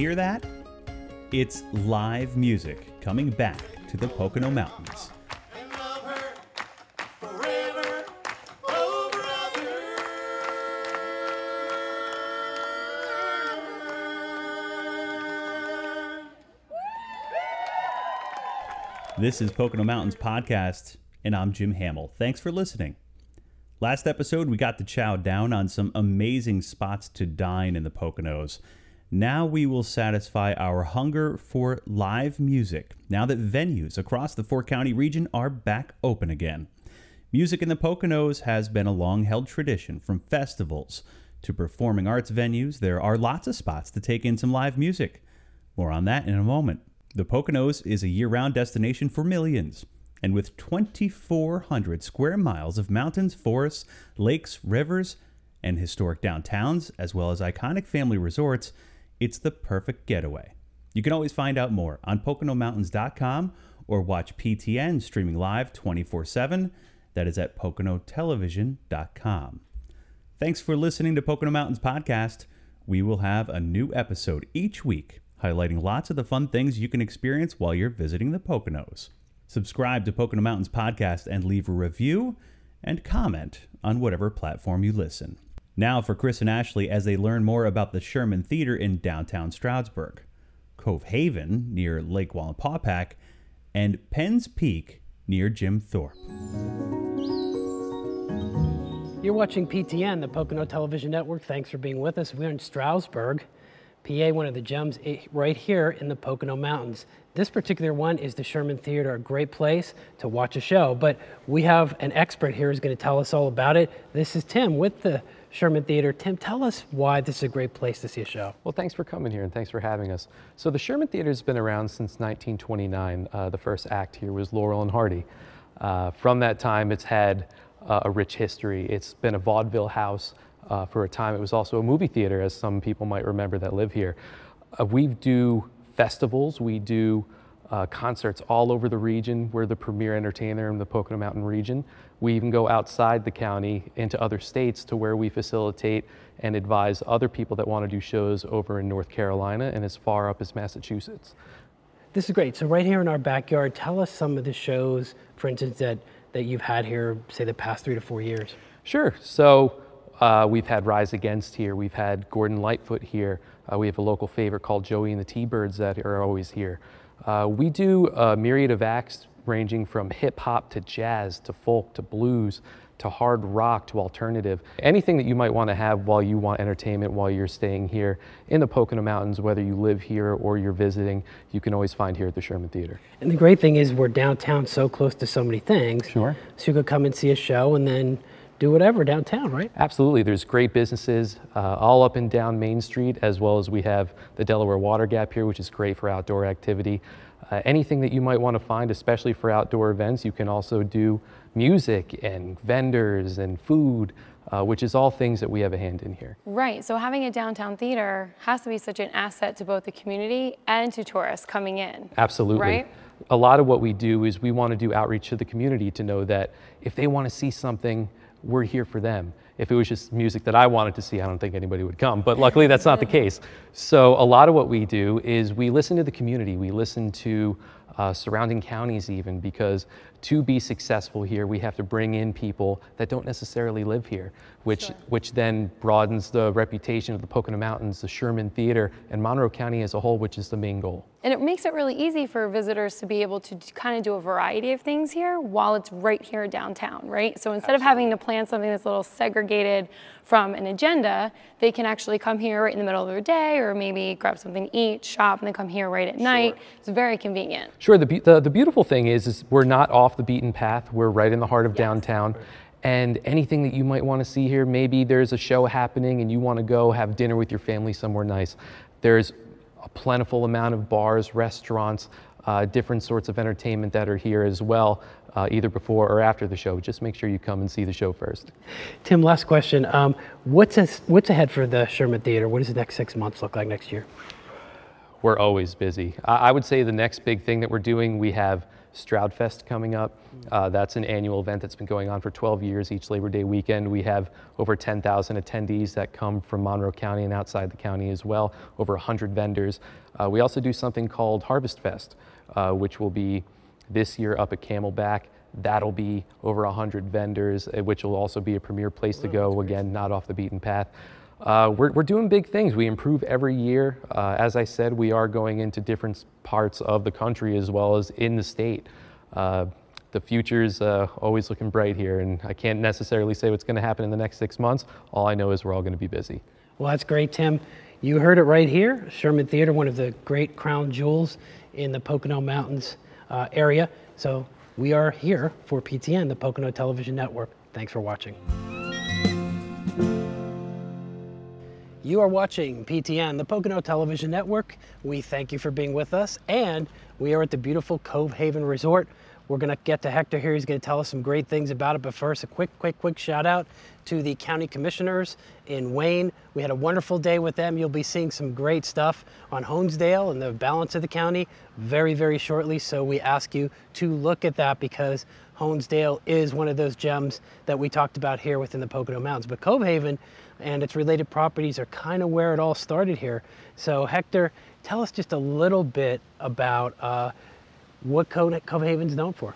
hear that? It's live music coming back to the Pocono Mountains. This is Pocono Mountains Podcast, and I'm Jim Hamill. Thanks for listening. Last episode, we got to chow down on some amazing spots to dine in the Poconos. Now we will satisfy our hunger for live music now that venues across the four county region are back open again. Music in the Poconos has been a long held tradition from festivals to performing arts venues. There are lots of spots to take in some live music. More on that in a moment. The Poconos is a year round destination for millions. And with 2,400 square miles of mountains, forests, lakes, rivers, and historic downtowns, as well as iconic family resorts, it's the perfect getaway. You can always find out more on PoconoMountains.com or watch PTN streaming live 24 7. That is at PoconoTelevision.com. Thanks for listening to Pocono Mountains Podcast. We will have a new episode each week highlighting lots of the fun things you can experience while you're visiting the Poconos. Subscribe to Pocono Mountains Podcast and leave a review and comment on whatever platform you listen. Now for Chris and Ashley as they learn more about the Sherman Theater in downtown Stroudsburg, Cove Haven near Lake Wallenpaupack, and Penn's Peak near Jim Thorpe. You're watching PTN, the Pocono Television Network. Thanks for being with us. We're in Stroudsburg, PA, one of the gems eh, right here in the Pocono Mountains. This particular one is the Sherman Theater, a great place to watch a show. But we have an expert here who's going to tell us all about it. This is Tim with the Sherman Theater. Tim, tell us why this is a great place to see a show. Well, thanks for coming here and thanks for having us. So the Sherman Theater's been around since 1929. Uh, the first act here was Laurel and Hardy. Uh, from that time, it's had uh, a rich history. It's been a vaudeville house uh, for a time. It was also a movie theater, as some people might remember that live here. Uh, we do festivals. We do uh, concerts all over the region. We're the premier entertainer in the Pocono Mountain region. We even go outside the county into other states to where we facilitate and advise other people that want to do shows over in North Carolina and as far up as Massachusetts. This is great. So right here in our backyard, tell us some of the shows, for instance, that, that you've had here, say the past three to four years. Sure. So uh, we've had Rise Against here. We've had Gordon Lightfoot here. Uh, we have a local favorite called Joey and the T-Birds that are always here. Uh, we do a myriad of acts ranging from hip hop to jazz to folk to blues to hard rock to alternative. Anything that you might want to have while you want entertainment while you're staying here in the Pocono Mountains, whether you live here or you're visiting, you can always find here at the Sherman Theater. And the great thing is we're downtown so close to so many things. Sure. So you could come and see a show and then do whatever downtown, right? Absolutely. There's great businesses uh, all up and down Main Street, as well as we have the Delaware Water Gap here, which is great for outdoor activity. Uh, anything that you might want to find, especially for outdoor events, you can also do music and vendors and food, uh, which is all things that we have a hand in here. Right. So having a downtown theater has to be such an asset to both the community and to tourists coming in. Absolutely. Right? A lot of what we do is we want to do outreach to the community to know that if they want to see something, we're here for them. If it was just music that I wanted to see, I don't think anybody would come. But luckily, that's not the case. So, a lot of what we do is we listen to the community. We listen to uh, surrounding counties, even because to be successful here, we have to bring in people that don't necessarily live here, which Sure. which then broadens the reputation of the Pocono Mountains, the Sherman Theater, and Monroe County as a whole, which is the main goal. And it makes it really easy for visitors to be able to kind of do a variety of things here while it's right here downtown, right? So instead of having to plan something that's a little segregated from an agenda, they can actually come here right in the middle of their day or maybe grab something to eat, shop, and then come here right at night. It's very convenient. Sure. The, the, the beautiful thing is, is we're not off the beaten path. We're right in the heart of downtown. And anything that you might want to see here, maybe there's a show happening and you want to go have dinner with your family somewhere nice. There's a plentiful amount of bars, restaurants, uh, different sorts of entertainment that are here as well, uh, either before or after the show. Just make sure you come and see the show first. Tim, last question. Um, what's, as- what's ahead for the Sherman Theater? What does the next six months look like next year? We're always busy. I I would say the next big thing that we're doing, we have Stroudfest coming up. Uh, that's an annual event that's been going on for 12 years each Labor Day weekend. We have over 10,000 attendees that come from Monroe County and outside the county as well, over 100 vendors. Uh, we also do something called Harvest Fest, uh, which will be this year up at Camelback. That'll be over 100 vendors, uh, which will also be a premier place to go. Again, not off the beaten path. Uh, we're, we're doing big things. We improve every year. Uh, as I said, we are going into different parts of the country as well as in the state. Uh, the future's uh, always looking bright here, and I can't necessarily say what's going to happen in the next six months. All I know is we're all going to be busy. Well, that's great, Tim. You heard it right here. Sherman Theater, one of the great crown jewels in the Pocono Mountains uh, area. So we are here for PTN, the Pocono Television Network. Thanks for watching. You are watching PTN, the Pocono Television Network. We thank you for being with us, and we are at the beautiful Cove Haven Resort. We're going to get to Hector here. He's going to tell us some great things about it. But first, a quick, quick, quick shout out to the county commissioners in Wayne. We had a wonderful day with them. You'll be seeing some great stuff on Honesdale and the balance of the county very, very shortly. So we ask you to look at that because Honesdale is one of those gems that we talked about here within the Pocono Mountains. But Cove Haven and its related properties are kind of where it all started here. So Hector, tell us just a little bit about uh, what Cove, Cove Haven's known for.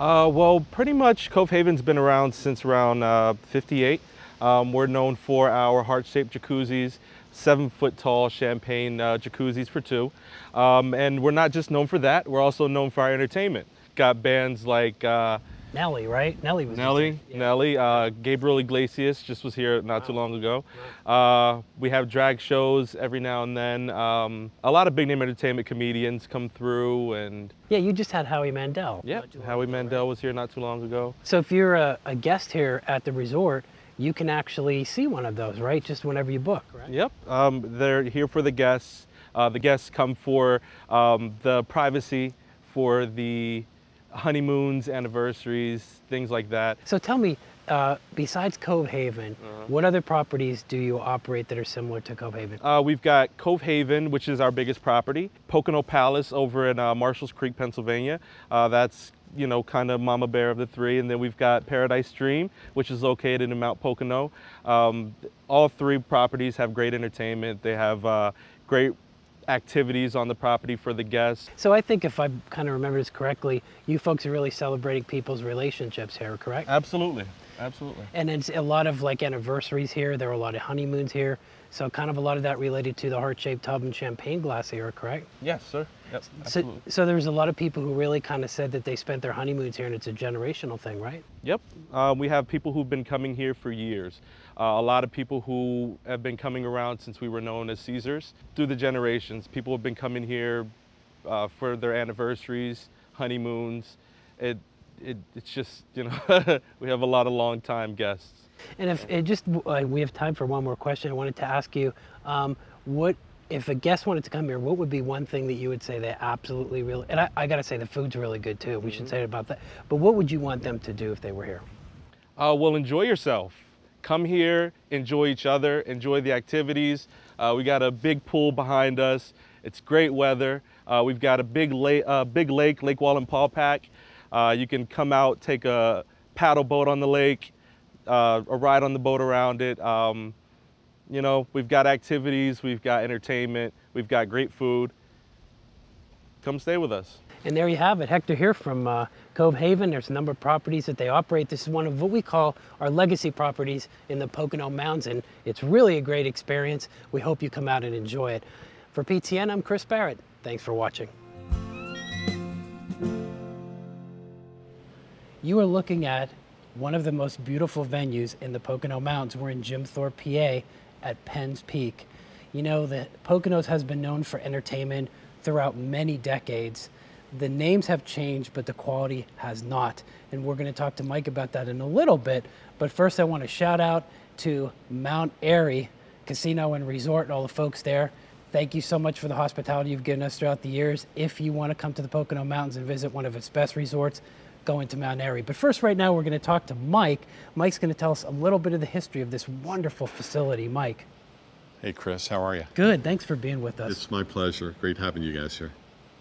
Uh, well, pretty much Cove Haven's been around since around uh, 58. Um, we're known for our heart-shaped jacuzzis, seven foot tall champagne uh, jacuzzis for two. Um, and we're not just known for that, we're also known for our entertainment. Got bands like uh, Nelly, right? Nelly was Nelly, yeah. Nelly, uh, Gabriel Iglesias just was here not wow. too long ago. Uh, we have drag shows every now and then. Um, a lot of big name entertainment comedians come through, and yeah, you just had Howie Mandel. Yeah, Howie ago, Mandel right? was here not too long ago. So if you're a, a guest here at the resort, you can actually see one of those, right? Just whenever you book, right? Yep, um, they're here for the guests. Uh, the guests come for um, the privacy, for the honeymoons, anniversaries, things like that. So tell me, uh, besides Cove Haven, uh-huh. what other properties do you operate that are similar to Cove Haven? Uh, we've got Cove Haven, which is our biggest property, Pocono Palace over in uh, Marshalls Creek, Pennsylvania. Uh, that's you know, kind of mama bear of the three. And then we've got Paradise Dream, which is located in Mount Pocono. Um, all three properties have great entertainment. They have uh, great activities on the property for the guests. So I think if I kind of remember this correctly, you folks are really celebrating people's relationships here, correct? Absolutely, absolutely. And it's a lot of like anniversaries here. There are a lot of honeymoons here. So kind of a lot of that related to the heart-shaped tub and champagne glass here, correct? Yes, sir. Yep, so, so there's a lot of people who really kind of said that they spent their honeymoons here and it's a generational thing, right? Yep. Uh, we have people who've been coming here for years. Uh, a lot of people who have been coming around since we were known as Caesars through the generations. People have been coming here uh, for their anniversaries, honeymoons. It, it, it's just, you know, we have a lot of long time guests. And if it just, uh, we have time for one more question. I wanted to ask you, um, what, if a guest wanted to come here, what would be one thing that you would say they absolutely really, and I, I got to say the food's really good too. We mm-hmm. should say about that. But what would you want them to do if they were here? Uh, well, enjoy yourself. Come here, enjoy each other, enjoy the activities. Uh, we got a big pool behind us. It's great weather. Uh, we've got a big lake, uh, big lake, Lake Wallenpaupack. Uh, you can come out, take a paddle boat on the lake, uh, a ride on the boat around it. Um, you know, we've got activities, we've got entertainment, we've got great food. Come stay with us. And there you have it. Hector here from uh, Cove Haven. There's a number of properties that they operate. This is one of what we call our legacy properties in the Pocono Mountains, and it's really a great experience. We hope you come out and enjoy it. For PTN, I'm Chris Barrett. Thanks for watching. You are looking at one of the most beautiful venues in the Pocono Mountains. We're in Jim Thorpe, PA at Penn's Peak. You know, the Poconos has been known for entertainment throughout many decades. The names have changed, but the quality has not. And we're going to talk to Mike about that in a little bit. But first, I want to shout out to Mount Airy Casino and Resort and all the folks there. Thank you so much for the hospitality you've given us throughout the years. If you want to come to the Pocono Mountains and visit one of its best resorts, going to Mount Airy. But first, right now, we're going to talk to Mike. Mike's going to tell us a little bit of the history of this wonderful facility. Mike. Hey, Chris, how are you? Good. Thanks for being with us. It's my pleasure. Great having you guys here.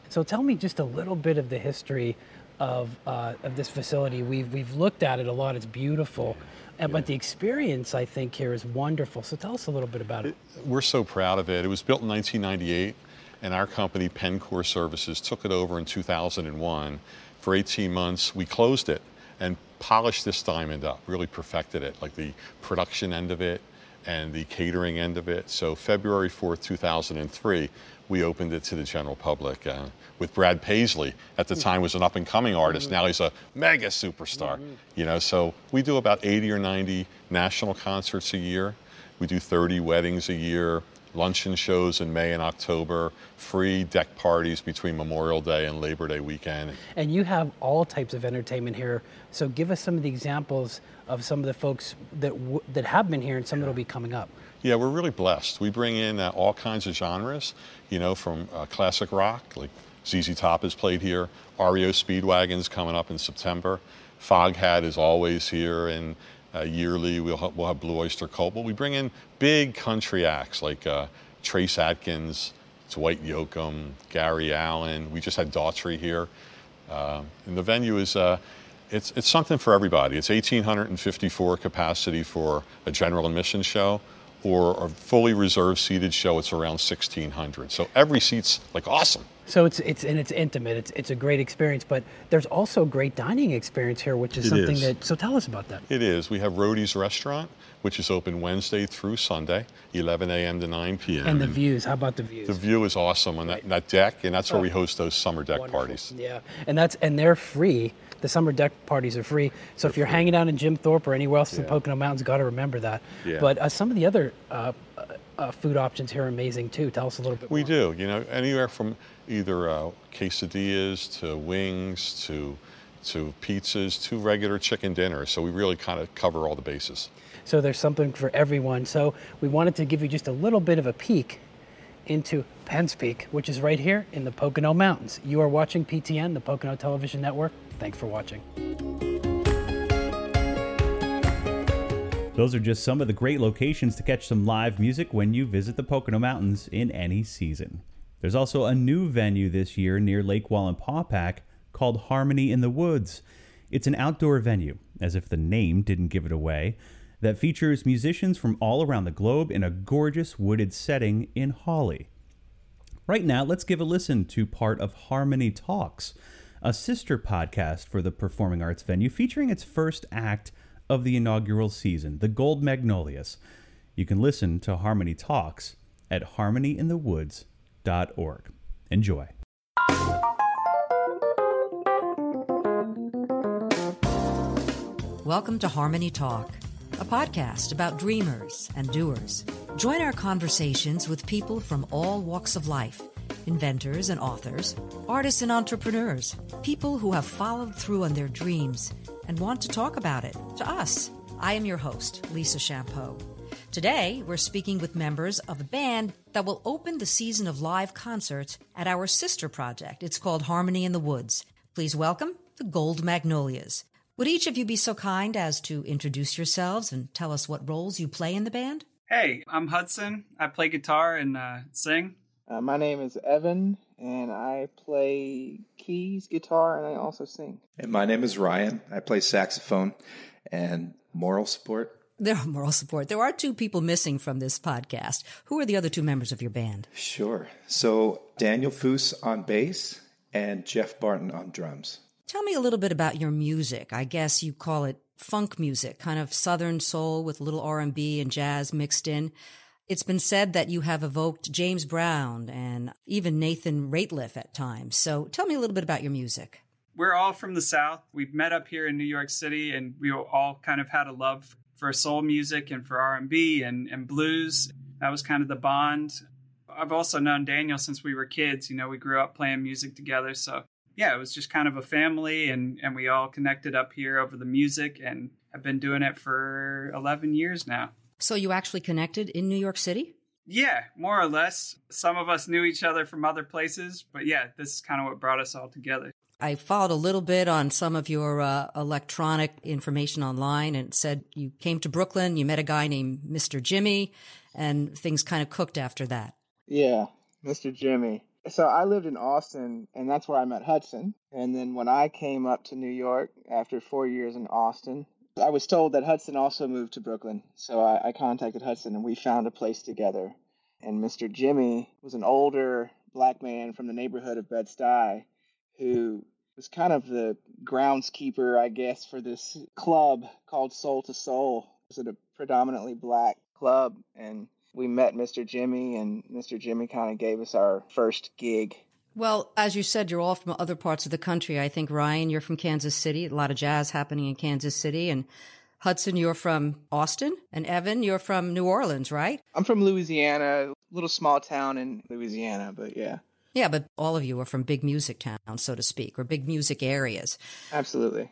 So tell me just a little bit of the history of, uh, of this facility. We've, we've looked at it a lot, it's beautiful. Uh, But the experience, I think, here is wonderful. So tell us a little bit about it. We're so proud of it. It was built in 1998, and our company, Pencor Services, took it over in 2001. For 18 months, we closed it and polished this diamond up, really perfected it, like the production end of it and the catering end of it. So February 4th, 2003, we opened it to the general public uh, with Brad Paisley. At the hmm. time was an up and coming artist. Hmm. Now he's a mega superstar. Hmm. You know, so we do about 80 or 90 national concerts a year. We do 30 weddings a year, luncheon shows in May and October, free deck parties between Memorial Day and Labor Day weekend. And you have all types of entertainment here. So give us some of the examples of some of the folks that, w- that have been here and some that will be coming up. Yeah, we're really blessed. We bring in uh, all kinds of genres, you know, from uh, classic rock, like ZZ Top has played here, REO Speedwagon's coming up in September, Foghat is always here, and uh, yearly we'll have, we'll have Blue Oyster Cult. But we bring in big country acts like uh, Trace Atkins, Dwight Yoakam, Gary Allan. We just had Daughtry here. Uh, and the venue is uh, it's, it's something for everybody. It's 1,854 capacity for a general admission show, or a fully reserved seated show. It's around 1,600. So every seat's like awesome. So it's it's and it's intimate. It's it's a great experience, but there's also a great dining experience here, which is It something is. that. So tell us about that. It is. We have Roadie's Restaurant, which is open Wednesday through Sunday, 11 a.m. to 9 p.m. And the views. How about the views? The view is awesome on that, that deck, and that's where we host those summer deck Wonderful. parties. Yeah, and that's and they're free. The summer deck parties are free. So if you're hanging out in Jim Thorpe or anywhere else in the Pocono Mountains, got to remember that. Yeah. But uh, some of the other uh, uh, uh, food options here are amazing too. Tell us a little bit. We more. do, you know, anywhere from either uh, quesadillas to wings to to pizzas to regular chicken dinners. So we really kind of cover all the bases. So there's something for everyone. So we wanted to give you just a little bit of a peek into Penn's Peak, which is right here in the Pocono Mountains. You are watching PTN, the Pocono Television Network. Thanks for watching. Those are just some of the great locations to catch some live music when you visit the Pocono Mountains in any season. There's also a new venue this year near Lake Wallenpaupack called Harmony in the Woods. It's an outdoor venue, as if the name didn't give it away, that features musicians from all around the globe in a gorgeous wooded setting in Hawley. Right now, let's give a listen to part of Harmony Talks, a sister podcast for the performing arts venue featuring its first act of the inaugural season, the Gold Magnolias. You can listen to Harmony Talks at harmonyinthewoods.org. Enjoy. Welcome to Harmony Talk, a podcast about dreamers and doers. Join our conversations with people from all walks of life inventors and authors, artists and entrepreneurs, people who have followed through on their dreams and want to talk about it to us. I am your host, Lisa Champeau. Today, we're speaking with members of a band that will open the season of live concerts at our sister project. It's called Harmony in the Woods. Please welcome the Gold Magnolias. Would each of you be so kind as to introduce yourselves and tell us what roles you play in the band? Hey, I'm Hudson. I play guitar and uh, sing. Uh, my name is Evan, and I play keys, guitar, and I also sing. And my name is Ryan. I play saxophone and moral support. There are moral support. There are two people missing from this podcast. Who are the other two members of your band? Sure. So Daniel Foose on bass and Jeff Barton on drums. Tell me a little bit about your music. I guess you call it funk music, kind of southern soul with a little R&B and jazz mixed in. It's been said that you have evoked James Brown and even Nathan Rateliff at times. So tell me a little bit about your music. We're all from the South. We've met up here in New York City, and we all kind of had a love for soul music and for R&B and, and blues. That was kind of the bond. I've also known Daniel since we were kids. You know, we grew up playing music together. So, yeah, it was just kind of a family, and, and we all connected up here over the music and have been doing it for 11 years now. So you actually connected in New York City? Yeah, more or less. Some of us knew each other from other places, but yeah, this is kind of what brought us all together. I followed a little bit on some of your uh, electronic information online and said you came to Brooklyn, you met a guy named Mr. Jimmy, and things kind of cooked after that. Yeah, Mr. Jimmy. So I lived in Austin, and that's where I met Hudson. And then when I came up to New York after four years in Austin, I was told that Hudson also moved to Brooklyn. So I, I contacted Hudson, and we found a place together. And Mr. Jimmy was an older black man from the neighborhood of Bed-Stuy who was kind of the groundskeeper, I guess, for this club called Soul to Soul. It was a predominantly black club, and we met Mr. Jimmy, and Mr. Jimmy kind of gave us our first gig. Well, as you said, you're all from other parts of the country. I think Ryan, you're from Kansas City. A lot of jazz happening in Kansas City, and Hudson, you're from Austin, and Evan, you're from New Orleans, right? I'm from Louisiana, a little small town in Louisiana, but yeah. Yeah, but all of you are from big music towns, so to speak, or big music areas. Absolutely.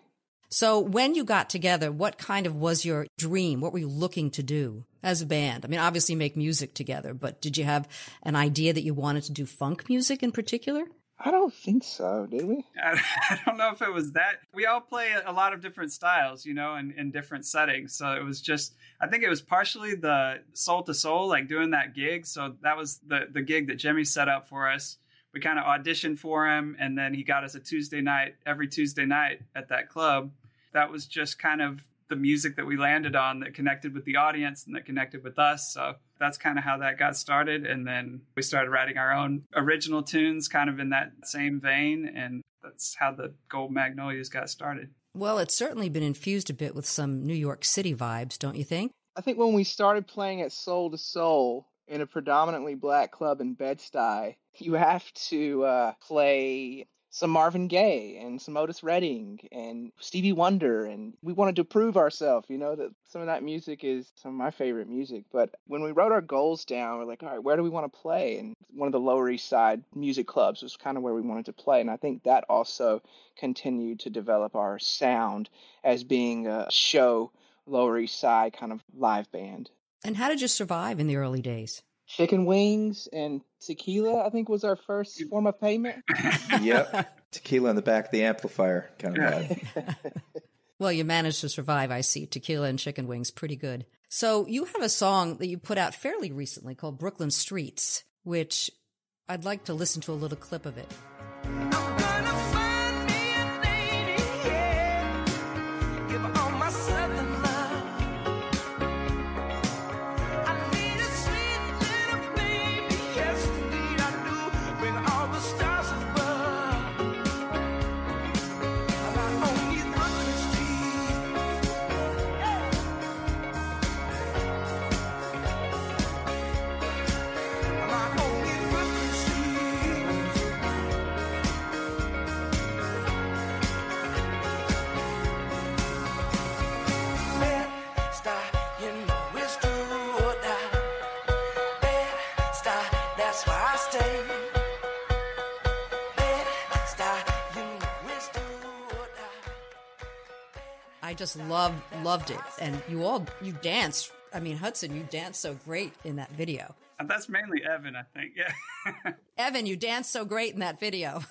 So when you got together, what kind of was your dream? What were you looking to do as a band? I mean, obviously make music together, but did you have an idea that you wanted to do funk music in particular? I don't think so, did we? I, I don't know if it was that. We all play a lot of different styles, you know, in, in different settings. So it was just, I think it was partially the soul to soul, like doing that gig. So that was the, the gig that Jimmy set up for us. We kind of auditioned for him, and then he got us a Tuesday night, every Tuesday night at that club that was just kind of the music that we landed on that connected with the audience and that connected with us. So that's kind of how that got started. And then we started writing our own original tunes kind of in that same vein. And that's how the Gold Magnolias got started. Well, it's certainly been infused a bit with some New York City vibes, don't you think? I think when we started playing at Soul to Soul in a predominantly black club in Bed-Stuy, you have to uh, play some Marvin Gaye and some Otis Redding and Stevie Wonder. And we wanted to prove ourselves, you know, that some of that music is some of my favorite music. But when we wrote our goals down, we're like, all right, where do we want to play? And one of the Lower East Side music clubs was kind of where we wanted to play. And I think that also continued to develop our sound as being a show Lower East Side kind of live band. And how did you survive in the early days? chicken wings and tequila i think was our first form of payment. Yep. Tequila in the back of the amplifier kind of bad. well you managed to survive i see. Tequila and chicken wings pretty good. So you have a song that you put out fairly recently called brooklyn streets which i'd like to listen to a little clip of it just loved loved it, and you all you danced. I mean, Hudson, you danced so great in that video. And that's mainly Evan, I think. Yeah. Evan, you danced so great in that video.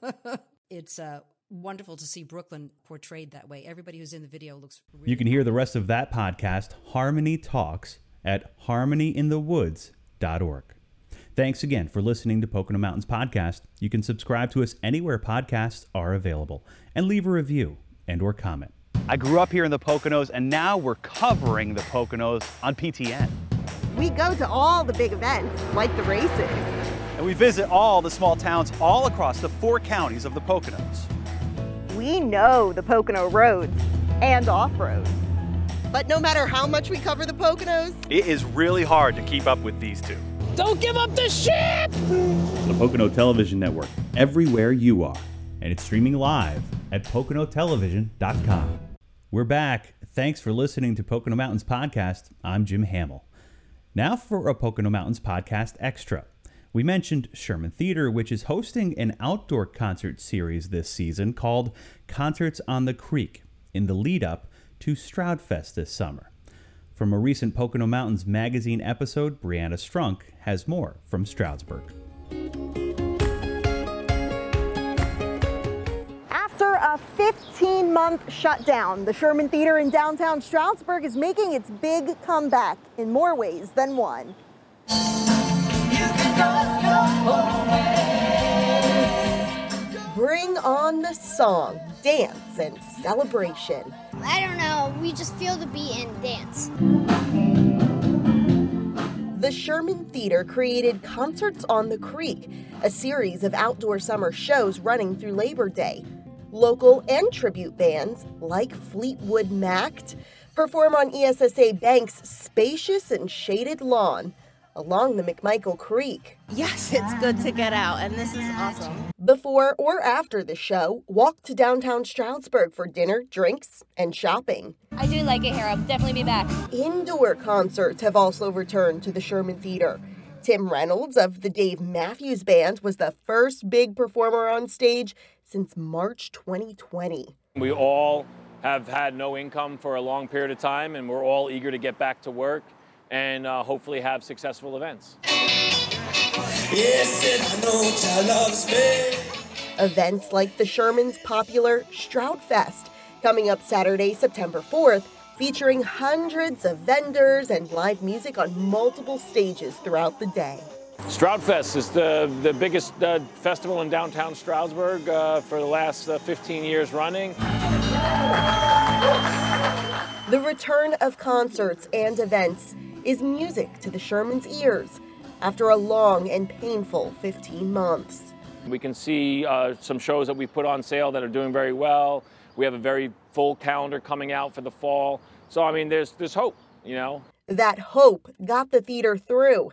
it's uh, wonderful to see Brooklyn portrayed that way. Everybody who's in the video looks. Really you can hear the rest of that podcast, Harmony Talks, at harmonyinthewoods.org. Thanks again for listening to Pocono Mountains Podcast. You can subscribe to us anywhere podcasts are available and leave a review and or comment. I grew up here in the Poconos, and now we're covering the Poconos on PTN. We go to all the big events, like the races. And we visit all the small towns all across the four counties of the Poconos. We know the Pocono roads and off roads. But no matter how much we cover the Poconos, it is really hard to keep up with these two. Don't give up the ship! The Pocono Television Network, everywhere you are. And it's streaming live at PoconoTelevision.com. We're back. Thanks for listening to Pocono Mountains Podcast. I'm Jim Hamill. Now for a Pocono Mountains Podcast Extra. We mentioned Sherman Theater, which is hosting an outdoor concert series this season called Concerts on the Creek in the lead up to Stroudfest this summer. From a recent Pocono Mountains magazine episode, Brianna Strunk has more from Stroudsburg. A 15 month shutdown. The Sherman Theater in downtown Stroudsburg is making its big comeback in more ways than one. Bring on the song, dance, and celebration. I don't know, we just feel the beat and dance. The Sherman Theater created Concerts on the Creek, a series of outdoor summer shows running through Labor Day. Local and tribute bands, like Fleetwood Mac, perform on ESSA Bank's spacious and shaded lawn along the McMichael Creek. Yes, it's good to get out, and this is awesome. Before or after the show, walk to downtown Stroudsburg for dinner, drinks, and shopping. I do like it here. I'll definitely be back. Indoor concerts have also returned to the Sherman Theater. Tim Reynolds of the Dave Matthews Band was the first big performer on stage since March 2020. We all have had no income for a long period of time, and we're all eager to get back to work and uh, hopefully have successful events. Events like the Sherman's popular Stroud Fest, coming up Saturday, September 4th, featuring hundreds of vendors and live music on multiple stages throughout the day. Stroudfest is the, the biggest uh, festival in downtown Stroudsburg uh, for the last uh, 15 years running. The return of concerts and events is music to the Sherman's ears after a long and painful 15 months. We can see uh, some shows that we put on sale that are doing very well. We have a very full calendar coming out for the fall. So, I mean, there's, there's hope, you know. That hope got the theater through,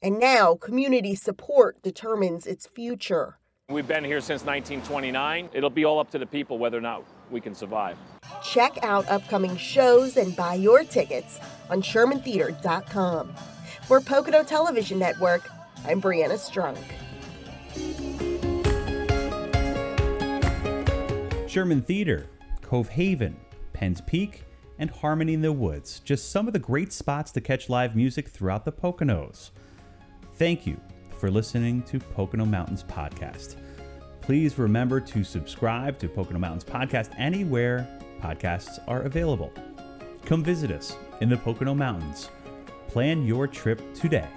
and now community support determines its future. We've been here since 1929. It'll be all up to the people whether or not we can survive. Check out upcoming shows and buy your tickets on ShermanTheater.com. For Pocono Television Network, I'm Brianna Strunk. Sherman Theater, Cove Haven, Penn's Peak, and Harmony in the Woods. Just some of the great spots to catch live music throughout the Poconos. Thank you for listening to Pocono Mountains Podcast. Please remember to subscribe to Pocono Mountains Podcast anywhere podcasts are available. Come visit us in the Pocono Mountains. Plan your trip today